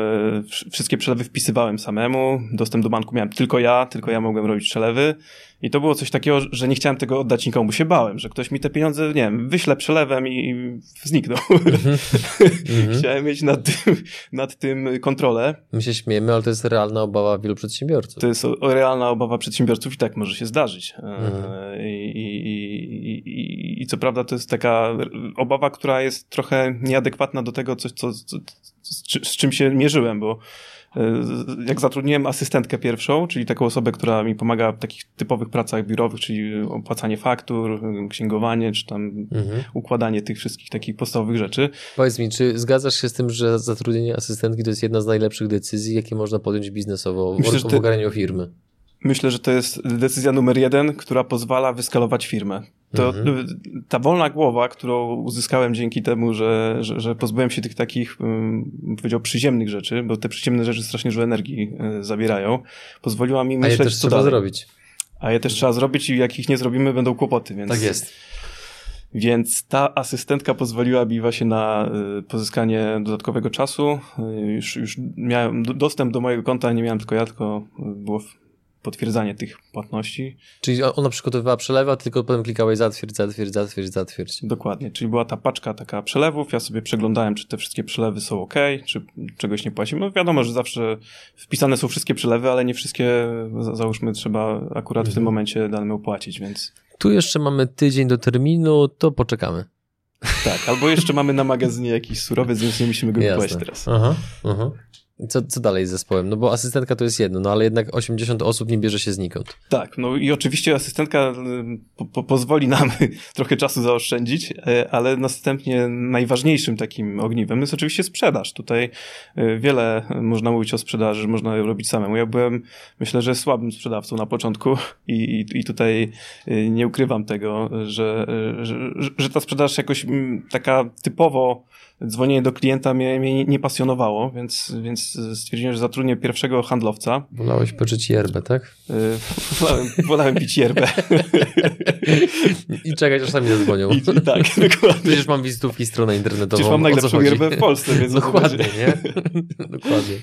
wszystkie przelewy wpisywałem samemu, dostęp do banku miałem tylko ja, tylko ja mogłem robić przelewy, i to było coś takiego, że nie chciałem tego oddać nikomu, się bałem, że ktoś mi te pieniądze, nie wiem, wyśle przelewem i znikną. Mhm. Chciałem mieć nad tym, nad tym kontrolę. My się śmiejemy, ale to jest realna obawa wielu przedsiębiorców. To jest realna obawa przedsiębiorców i tak może się zdarzyć. E, mhm. I, i, i, I, co prawda to jest taka obawa, która jest trochę nieadekwatna do tego, co, co, co, z, z czym się mierzyłem, bo jak zatrudniłem asystentkę pierwszą, czyli taką osobę, która mi pomaga w takich typowych pracach biurowych, czyli opłacanie faktur, księgowanie, czy tam mhm. układanie tych wszystkich takich podstawowych rzeczy. Powiedz mi, czy zgadzasz się z tym, że zatrudnienie asystentki to jest jedna z najlepszych decyzji, jakie można podjąć biznesowo Myślę, w ogarnianiu firmy? Myślę, że to jest decyzja numer jeden, która pozwala wyskalować firmę. To mhm. ta wolna głowa, którą uzyskałem dzięki temu, że, że, że pozbyłem się tych takich, bym powiedział, przyziemnych rzeczy, bo te przyziemne rzeczy strasznie dużo energii e, zabierają, pozwoliła mi myśleć, A je też co trzeba dalej. zrobić. A je też trzeba zrobić i jak ich nie zrobimy, będą kłopoty, więc... Tak jest. Więc ta asystentka pozwoliła mi właśnie na e, pozyskanie dodatkowego czasu. E, już, już miałem dostęp do mojego konta, nie miałem tylko ja, tylko było potwierdzanie tych płatności. Czyli ona przygotowywała przelewy, a tylko potem klikałeś zatwierdź, zatwierdź, zatwierdź, zatwierdź. Dokładnie, czyli była ta paczka taka przelewów, ja sobie przeglądałem, czy te wszystkie przelewy są ok, czy czegoś nie płacimy. No wiadomo, że zawsze wpisane są wszystkie przelewy, ale nie wszystkie, załóżmy, trzeba akurat w tym mhm. momencie danemu płacić, więc... Tu jeszcze mamy tydzień do terminu, to poczekamy. Tak, albo jeszcze mamy na magazynie jakiś surowiec, więc nie musimy go kupować teraz. Aha, aha. Co, co dalej z zespołem? No bo asystentka to jest jedno, no ale jednak 80 osób nie bierze się znikąd. Tak, no i oczywiście asystentka y, po, po, pozwoli nam trochę czasu zaoszczędzić, y, ale następnie najważniejszym takim ogniwem jest oczywiście sprzedaż. Tutaj y, wiele można mówić o sprzedaży, można ją robić samemu. Ja byłem, myślę, że słabym sprzedawcą na początku i, i, tutaj nie ukrywam tego, że, że, że ta sprzedaż jakoś mm, taka typowo dzwonienie do klienta mnie, mnie nie pasjonowało, więc, więc stwierdziłem, że zatrudnię pierwszego handlowca. Wolałeś poczuć yerbę, tak? Yy, wolałem, wolałem pić yerbę. I czekać, aż sami zadzwonią. I, i tak, dokładnie. Przecież mam wizytówki, stronę internetową. Przecież mam najlepszą yerbę w Polsce, więc Dokładnie, nie? Dokładnie.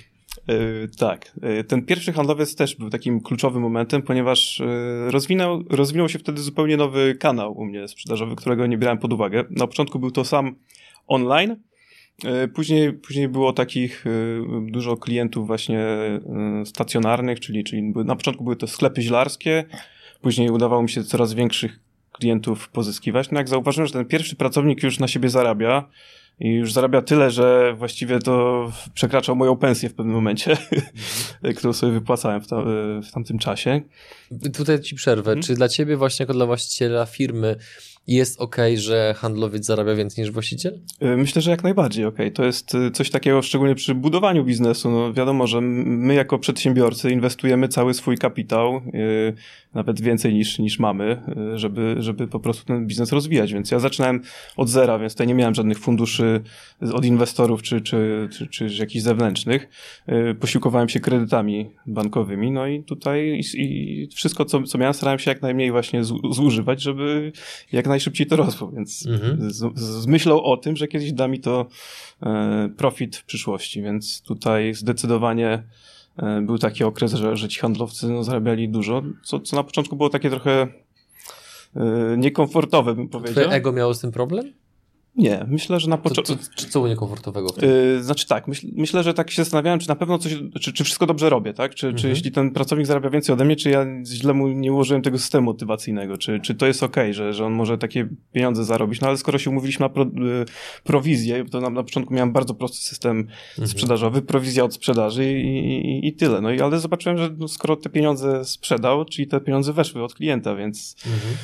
Yy, tak. Yy, ten pierwszy handlowiec też był takim kluczowym momentem, ponieważ rozwinął, rozwinął się wtedy zupełnie nowy kanał u mnie sprzedażowy, którego nie brałem pod uwagę. Na początku był to sam online, E, później, później było takich e, dużo klientów właśnie e, stacjonarnych, czyli, czyli na początku były to sklepy zielarskie, później udawało mi się coraz większych klientów pozyskiwać. No jak zauważyłem, że ten pierwszy pracownik już na siebie zarabia i już zarabia tyle, że właściwie to przekraczał moją pensję w pewnym momencie, którą sobie wypłacałem w, to, w tamtym czasie. Tutaj ci przerwę. Hmm? Czy dla ciebie właśnie jako dla właściciela firmy jest ok, że handlowiec zarabia więcej niż właściciel? Y, myślę, że jak najbardziej ok. To jest y, coś takiego, szczególnie przy budowaniu biznesu. No wiadomo, że my jako przedsiębiorcy inwestujemy cały swój kapitał, yy, nawet więcej niż, niż mamy, yy, żeby, żeby po prostu ten biznes rozwijać. Więc ja zaczynałem od zera, więc tutaj nie miałem żadnych funduszy od inwestorów czy, czy, czy, czy jakichś zewnętrznych. Yy, posiłkowałem się kredytami bankowymi, no i tutaj i, wszystko, co, co miałem, starałem się jak najmniej właśnie zużywać, żeby jak najszybciej to rosło, więc mhm. z, z, myślą o tym, że kiedyś da mi to e, profit w przyszłości, więc tutaj zdecydowanie był taki okres, że, że ci handlowcy no, zarabiali dużo, co, co na początku było takie trochę e, niekomfortowe, bym powiedział. Twoje ego miało z tym problem? Nie, myślę, że na początku. Co, co, niekomfortowego w tym? Yy, znaczy tak, myśl, myślę, że tak się zastanawiałem, czy na pewno coś, czy, czy wszystko dobrze robię, tak? Czy, mhm. czy jeśli ten pracownik zarabia więcej ode mnie, czy ja źle mu nie ułożyłem tego systemu motywacyjnego, czy, czy to jest okej, okay, że, że on może takie pieniądze zarobić, no ale skoro się umówiliśmy na pro, yy, prowizję, to na, na początku miałem bardzo prosty system mhm. sprzedażowy, prowizja od sprzedaży i, i, i tyle. No i ale zobaczyłem, że no, skoro te pieniądze sprzedał, czyli te pieniądze weszły od klienta, więc mhm.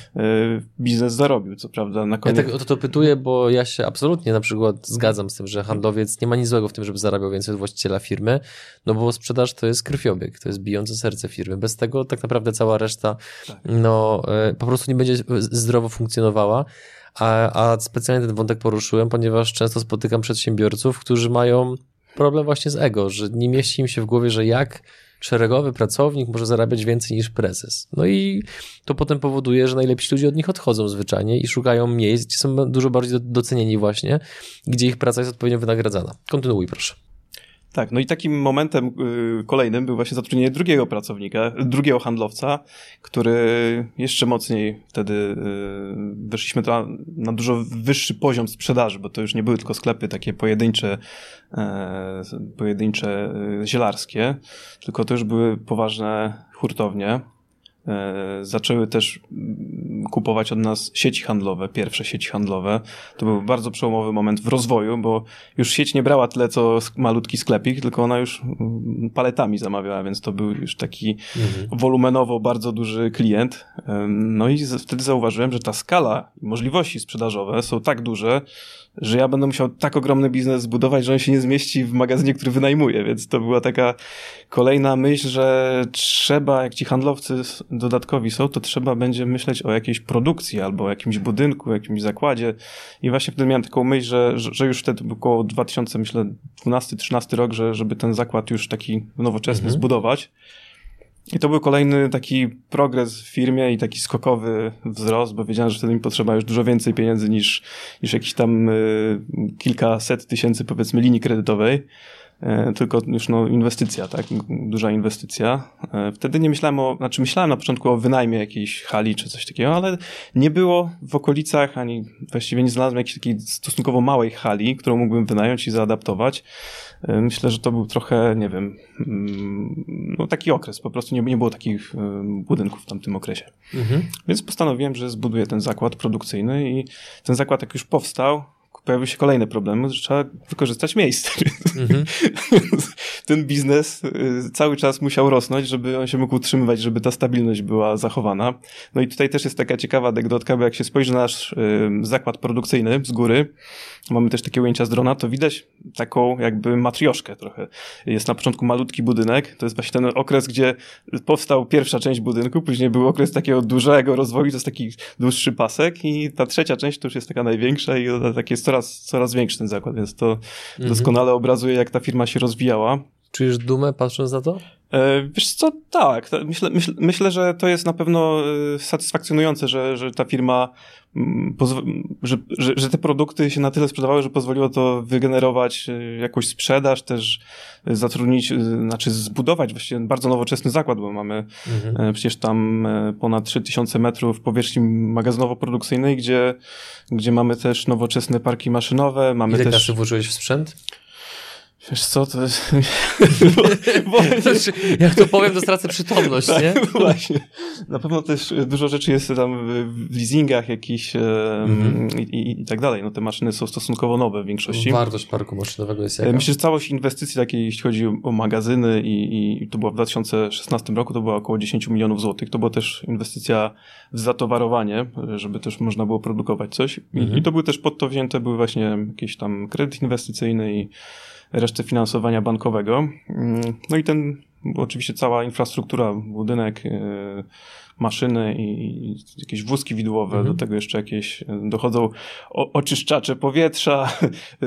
yy, biznes zarobił, co prawda na koniec. Ja tak o to pytuję, bo ja się absolutnie na przykład zgadzam z tym, że handlowiec nie ma nic złego w tym, żeby zarabiał więcej od właściciela firmy, no bo sprzedaż to jest krwiobieg, to jest bijące serce firmy. Bez tego tak naprawdę cała reszta tak. no, e, po prostu nie będzie zdrowo funkcjonowała. A, a specjalnie ten wątek poruszyłem, ponieważ często spotykam przedsiębiorców, którzy mają problem właśnie z ego, że nie mieści im się w głowie, że jak szeregowy pracownik może zarabiać więcej niż prezes. No i to potem powoduje, że najlepsi ludzie od nich odchodzą zwyczajnie i szukają miejsc, gdzie są dużo bardziej docenieni właśnie, gdzie ich praca jest odpowiednio wynagradzana. Kontynuuj proszę. Tak, no i takim momentem y, kolejnym był właśnie zatrudnienie drugiego pracownika, drugiego handlowca, który jeszcze mocniej wtedy y, weszliśmy to na, na, dużo wyższy poziom sprzedaży, bo to już nie były tylko sklepy takie pojedyncze, e, pojedyncze y, zielarskie, tylko to już były poważne hurtownie, zaczęły też mm, kupować od nas sieci handlowe, pierwsze sieci handlowe. To był bardzo przełomowy moment w rozwoju, bo już sieć nie brała tyle co malutki sklepik, tylko ona już mm, paletami zamawiała, więc to był już taki mhm. wolumenowo bardzo duży klient. E, no i wtedy zauważyłem, że ta skala i możliwości sprzedażowe są tak duże, że ja będę musiał tak ogromny biznes zbudować, że on się nie zmieści w magazynie, który wynajmuję, więc to była taka kolejna myśl, że trzeba, jak ci handlowcy dodatkowi są, to trzeba będzie myśleć o jakiejś produkcji albo o jakimś budynku, jakimś zakładzie i właśnie wtedy miałem taką myśl, że, że już wtedy około 2000, myślę, 12-13 rok, że, żeby ten zakład już taki nowoczesny mhm. zbudować. I to był kolejny taki progres w firmie i taki skokowy wzrost, bo wiedziałem, że wtedy mi potrzeba już dużo więcej pieniędzy niż, niż jakieś tam y, kilkaset tysięcy powiedzmy linii kredytowej. E, tylko już no, inwestycja, tak, duża inwestycja. E, wtedy nie myślałem o, znaczy myślałem na początku o wynajmie jakiejś hali czy coś takiego, ale nie było w okolicach, ani właściwie nie znalazłem jakiejś takiej stosunkowo małej hali, którą mógłbym wynająć i zaadaptować. E, myślę, że to był trochę, nie wiem, mm, no taki okres, po prostu nie, nie było takich budynków w tamtym okresie. Mhm. Więc postanowiłem, że zbuduję ten zakład produkcyjny i ten zakład jak już powstał, pojawiły się kolejne problemy, że trzeba wykorzystać miejsce. Mhm. Ten biznes y, cały czas musiał rosnąć, żeby on się mógł utrzymywać, żeby ta stabilność była zachowana. No i tutaj też jest taka ciekawa anegdotka, bo jak się spojrzy na nasz zakład produkcyjny z góry, mamy też takie ujęcia z drona, to widać taką jakby matrioszkę trochę. Jest na początku malutki budynek, to jest właśnie ten okres, gdzie powstał pierwsza część budynku, później był okres takiego dużego rozwoju, to jest taki dłuższy pasek i ta trzecia część to już jest taka największa i takie jest coraz, coraz większy ten zakład, więc to mhm. doskonale obrazuje, jak ta firma się rozwijała. Czujesz dumę patrząc na to? E, wiesz co, tak. Myślę, myślę, myślę, że to jest na pewno e, satysfakcjonujące, że, że ta firma, mm, że, że, że te produkty się na tyle sprzedawały, że pozwoliło to wygenerować e, jakąś sprzedaż, też zatrudnić, znaczy zbudować właściwie bardzo nowoczesny zakład, bo mamy mhm. przecież tam ponad 3000 metrów powierzchni magazynowo-produkcyjnej, gdzie, gdzie mamy też nowoczesne parki maszynowe. Mamy Ile też... kasy włożyłeś w sprzęt? Wiesz co, to jest... bo, znaczy, jak to powiem, to stracę przytomność, tak, nie? Właśnie. Na pewno też dużo rzeczy jest tam w leasingach jakichś mm -hmm. i, i, tak dalej. No te maszyny są stosunkowo nowe w większości. Wartość parku maszynowego jest jaka? Myślę, że całość inwestycji takiej, jeśli chodzi o magazyny i, i to było w 2016 roku, to było około 10 milionów złotych. To była też inwestycja w zatowarowanie, żeby też można było produkować coś. I, mm -hmm. i to były też pod to wzięte, były właśnie jakieś tam kredyt inwestycyjny i resztę finansowania bankowego. Mm, no i ten, oczywiście cała infrastruktura, budynek, e, maszyny i jakieś wózki widłowe, mhm. do tego jeszcze jakieś e, dochodzą oczyszczacze powietrza, e,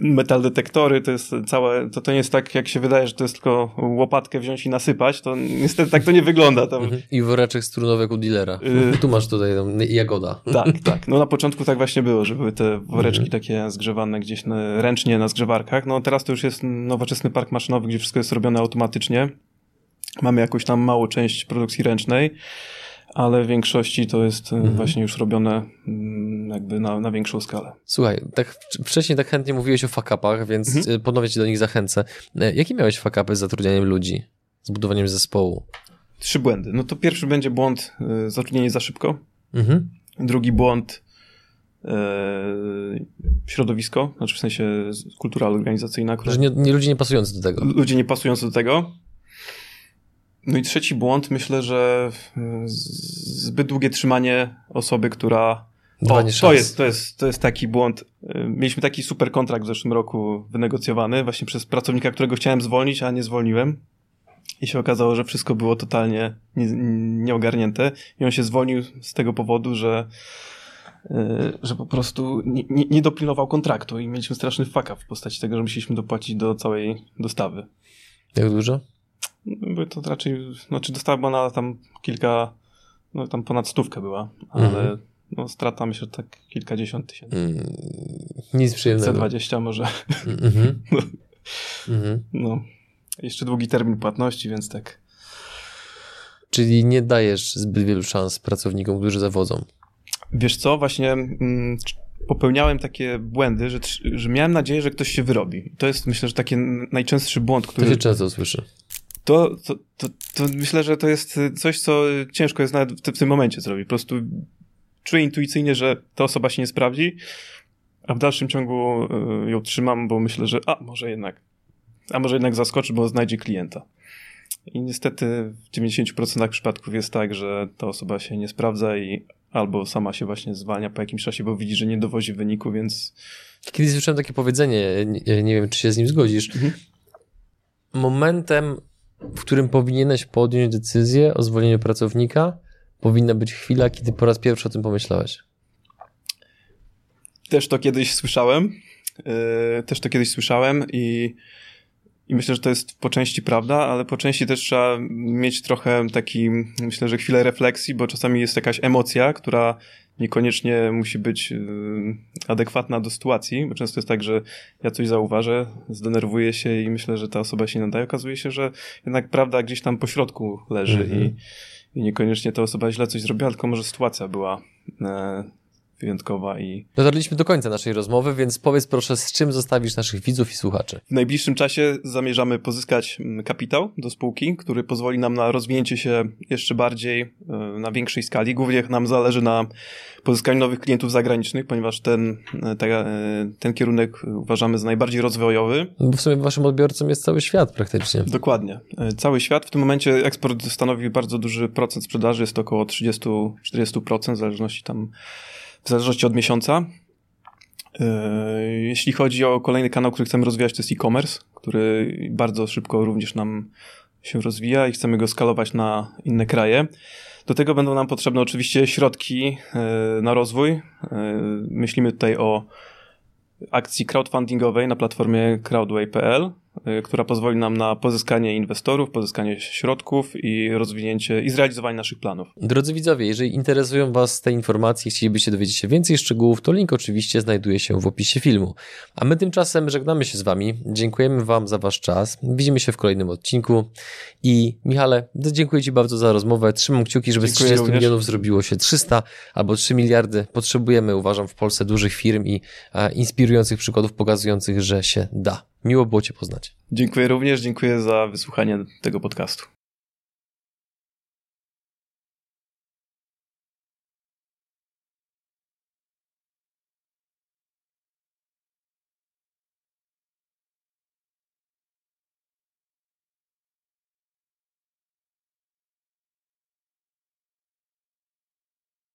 metal detektory, to jest całe, to, to nie jest tak, jak się wydaje, że to jest tylko łopatkę wziąć i nasypać, to niestety tak to nie wygląda. Tam... Mhm. I woreczek strunowek u dealera. Y... Tu masz tutaj jagoda. Tak, tak. No na początku tak właśnie było, że były te woreczki mhm. takie zgrzewane gdzieś na, ręcznie na zgrzewarkach. No teraz to już jest nowoczesny park maszynowy, gdzie wszystko jest robione automatycznie. Mamy jakąś tam małą część produkcji ręcznej, ale w większości to jest e, mhm. właśnie już robione mm, jakby na, na większą skalę. Słuchaj, tak wcześniej tak chętnie mówiłeś o fakapach, więc mhm. E, ponownie cię do nich zachęcę. E, jakie miałeś fakapy z zatrudnianiem ludzi, z budowaniem zespołu? Trzy błędy. No to pierwszy będzie błąd zatrudnienie za szybko. Mhm. Drugi błąd środowisko, znaczy w sensie kultura organizacyjna. Która... Że nie, nie, ludzie nie pasujący do tego. Ludzie nie pasujący do tego. No i trzeci błąd, myślę, że zbyt długie trzymanie osoby, która. O, to jest, to, jest, to jest taki błąd. Mieliśmy taki super kontrakt w zeszłym roku wynegocjowany właśnie przez pracownika, którego chciałem zwolnić, a nie zwolniłem. I się okazało, że wszystko było totalnie nie, nieogarnięte. I on się zwolnił z tego powodu, że, że po prostu nie, nie, nie dopilnował kontraktu i mieliśmy straszny fuck w postaci tego, że musieliśmy dopłacić do całej dostawy. Jak dużo? By to raczej, znaczy dostała ona tam kilka, no tam ponad stówkę była, ale mhm. no strata myślę, że tak kilkadziesiąt tysięcy. Mm, nic przyjemnego. C20 może. Mhm. no. Mhm. no. Jeszcze długi termin płatności, więc tak. Czyli nie dajesz zbyt wielu szans pracownikom, którzy zawodzą. Wiesz co, właśnie mm, popełniałem takie błędy, że, że miałem nadzieję, że ktoś się wyrobi. To jest myślę, że taki najczęstszy błąd, który... To się często słyszy to, to, to, to, myślę, że to jest coś, co ciężko jest nawet w, w tym momencie zrobić. Po prostu czuję intuicyjnie, że ta osoba się nie sprawdzi, a w dalszym ciągu y, ją trzymam, bo myślę, że a, może jednak, a może jednak zaskoczy, bo znajdzie klienta. I niestety w 90% przypadków jest tak, że ta osoba się nie sprawdza i albo sama się właśnie zwalnia po jakimś czasie, bo widzi, że nie dowozi wyniku, więc... Kiedyś słyszałem takie powiedzenie, nie, nie wiem, czy się z nim zgodzisz. Mhm. Momentem w którym powinieneś podjąć decyzję o zwolnieniu pracownika, powinna być chwila, kiedy po raz pierwszy o tym pomyślałeś. Też to kiedyś słyszałem. Yy, też to kiedyś słyszałem i I myślę, że to jest po części prawda, ale po części też trzeba mieć trochę taki, myślę, że chwilę refleksji, bo czasami jest jakaś emocja, która niekoniecznie musi być y, adekwatna do sytuacji, bo często jest tak, że ja coś zauważę, zdenerwuję się i myślę, że ta osoba się nie nadaje. Okazuje się, że jednak prawda gdzieś tam po środku leży mm -hmm. i, i niekoniecznie ta osoba źle coś zrobiła, tylko może sytuacja była e, wyjątkowa i... Dotarliśmy do końca naszej rozmowy, więc powiedz proszę, z czym zostawisz naszych widzów i słuchaczy? W najbliższym czasie zamierzamy pozyskać mm, kapitał do spółki, który pozwoli nam na rozwinięcie się jeszcze bardziej e, na większej skali. Głównie nam zależy na pozyskaniu nowych klientów zagranicznych, ponieważ ten, e, te, e, ten kierunek uważamy za najbardziej rozwojowy. Bo w sumie waszym odbiorcą jest cały świat praktycznie. Dokładnie. Cały świat. W tym momencie eksport stanowi bardzo duży procent sprzedaży, jest to około 30-40%, w zależności tam w zależności od miesiąca. E, jeśli chodzi o kolejny kanał, który chcemy rozwijać, to jest e-commerce, który bardzo szybko również nam się rozwija i chcemy go skalować na inne kraje. Do tego będą nam potrzebne oczywiście środki e, na rozwój. E, myślimy tutaj o akcji crowdfundingowej na platformie crowdway.pl, która pozwoli nam na pozyskanie inwestorów, pozyskanie środków i rozwinięcie i zrealizowanie naszych planów. Drodzy widzowie, jeżeli interesują Was te informacje i chcielibyście dowiedzieć się więcej szczegółów, to link oczywiście znajduje się w opisie filmu. A my tymczasem żegnamy się z Wami. Dziękujemy Wam za Wasz czas. Widzimy się w kolejnym odcinku. I Michale, dziękuję Ci bardzo za rozmowę. Trzymam kciuki, żeby dziękuję z 30 również. milionów zrobiło się 300 albo 3 miliardy. Potrzebujemy, uważam, w Polsce dużych firm i e, inspirujących przykładów pokazujących, że się da. Miło było Cię poznać. Dziękuję również, dziękuję za wysłuchanie tego podcastu.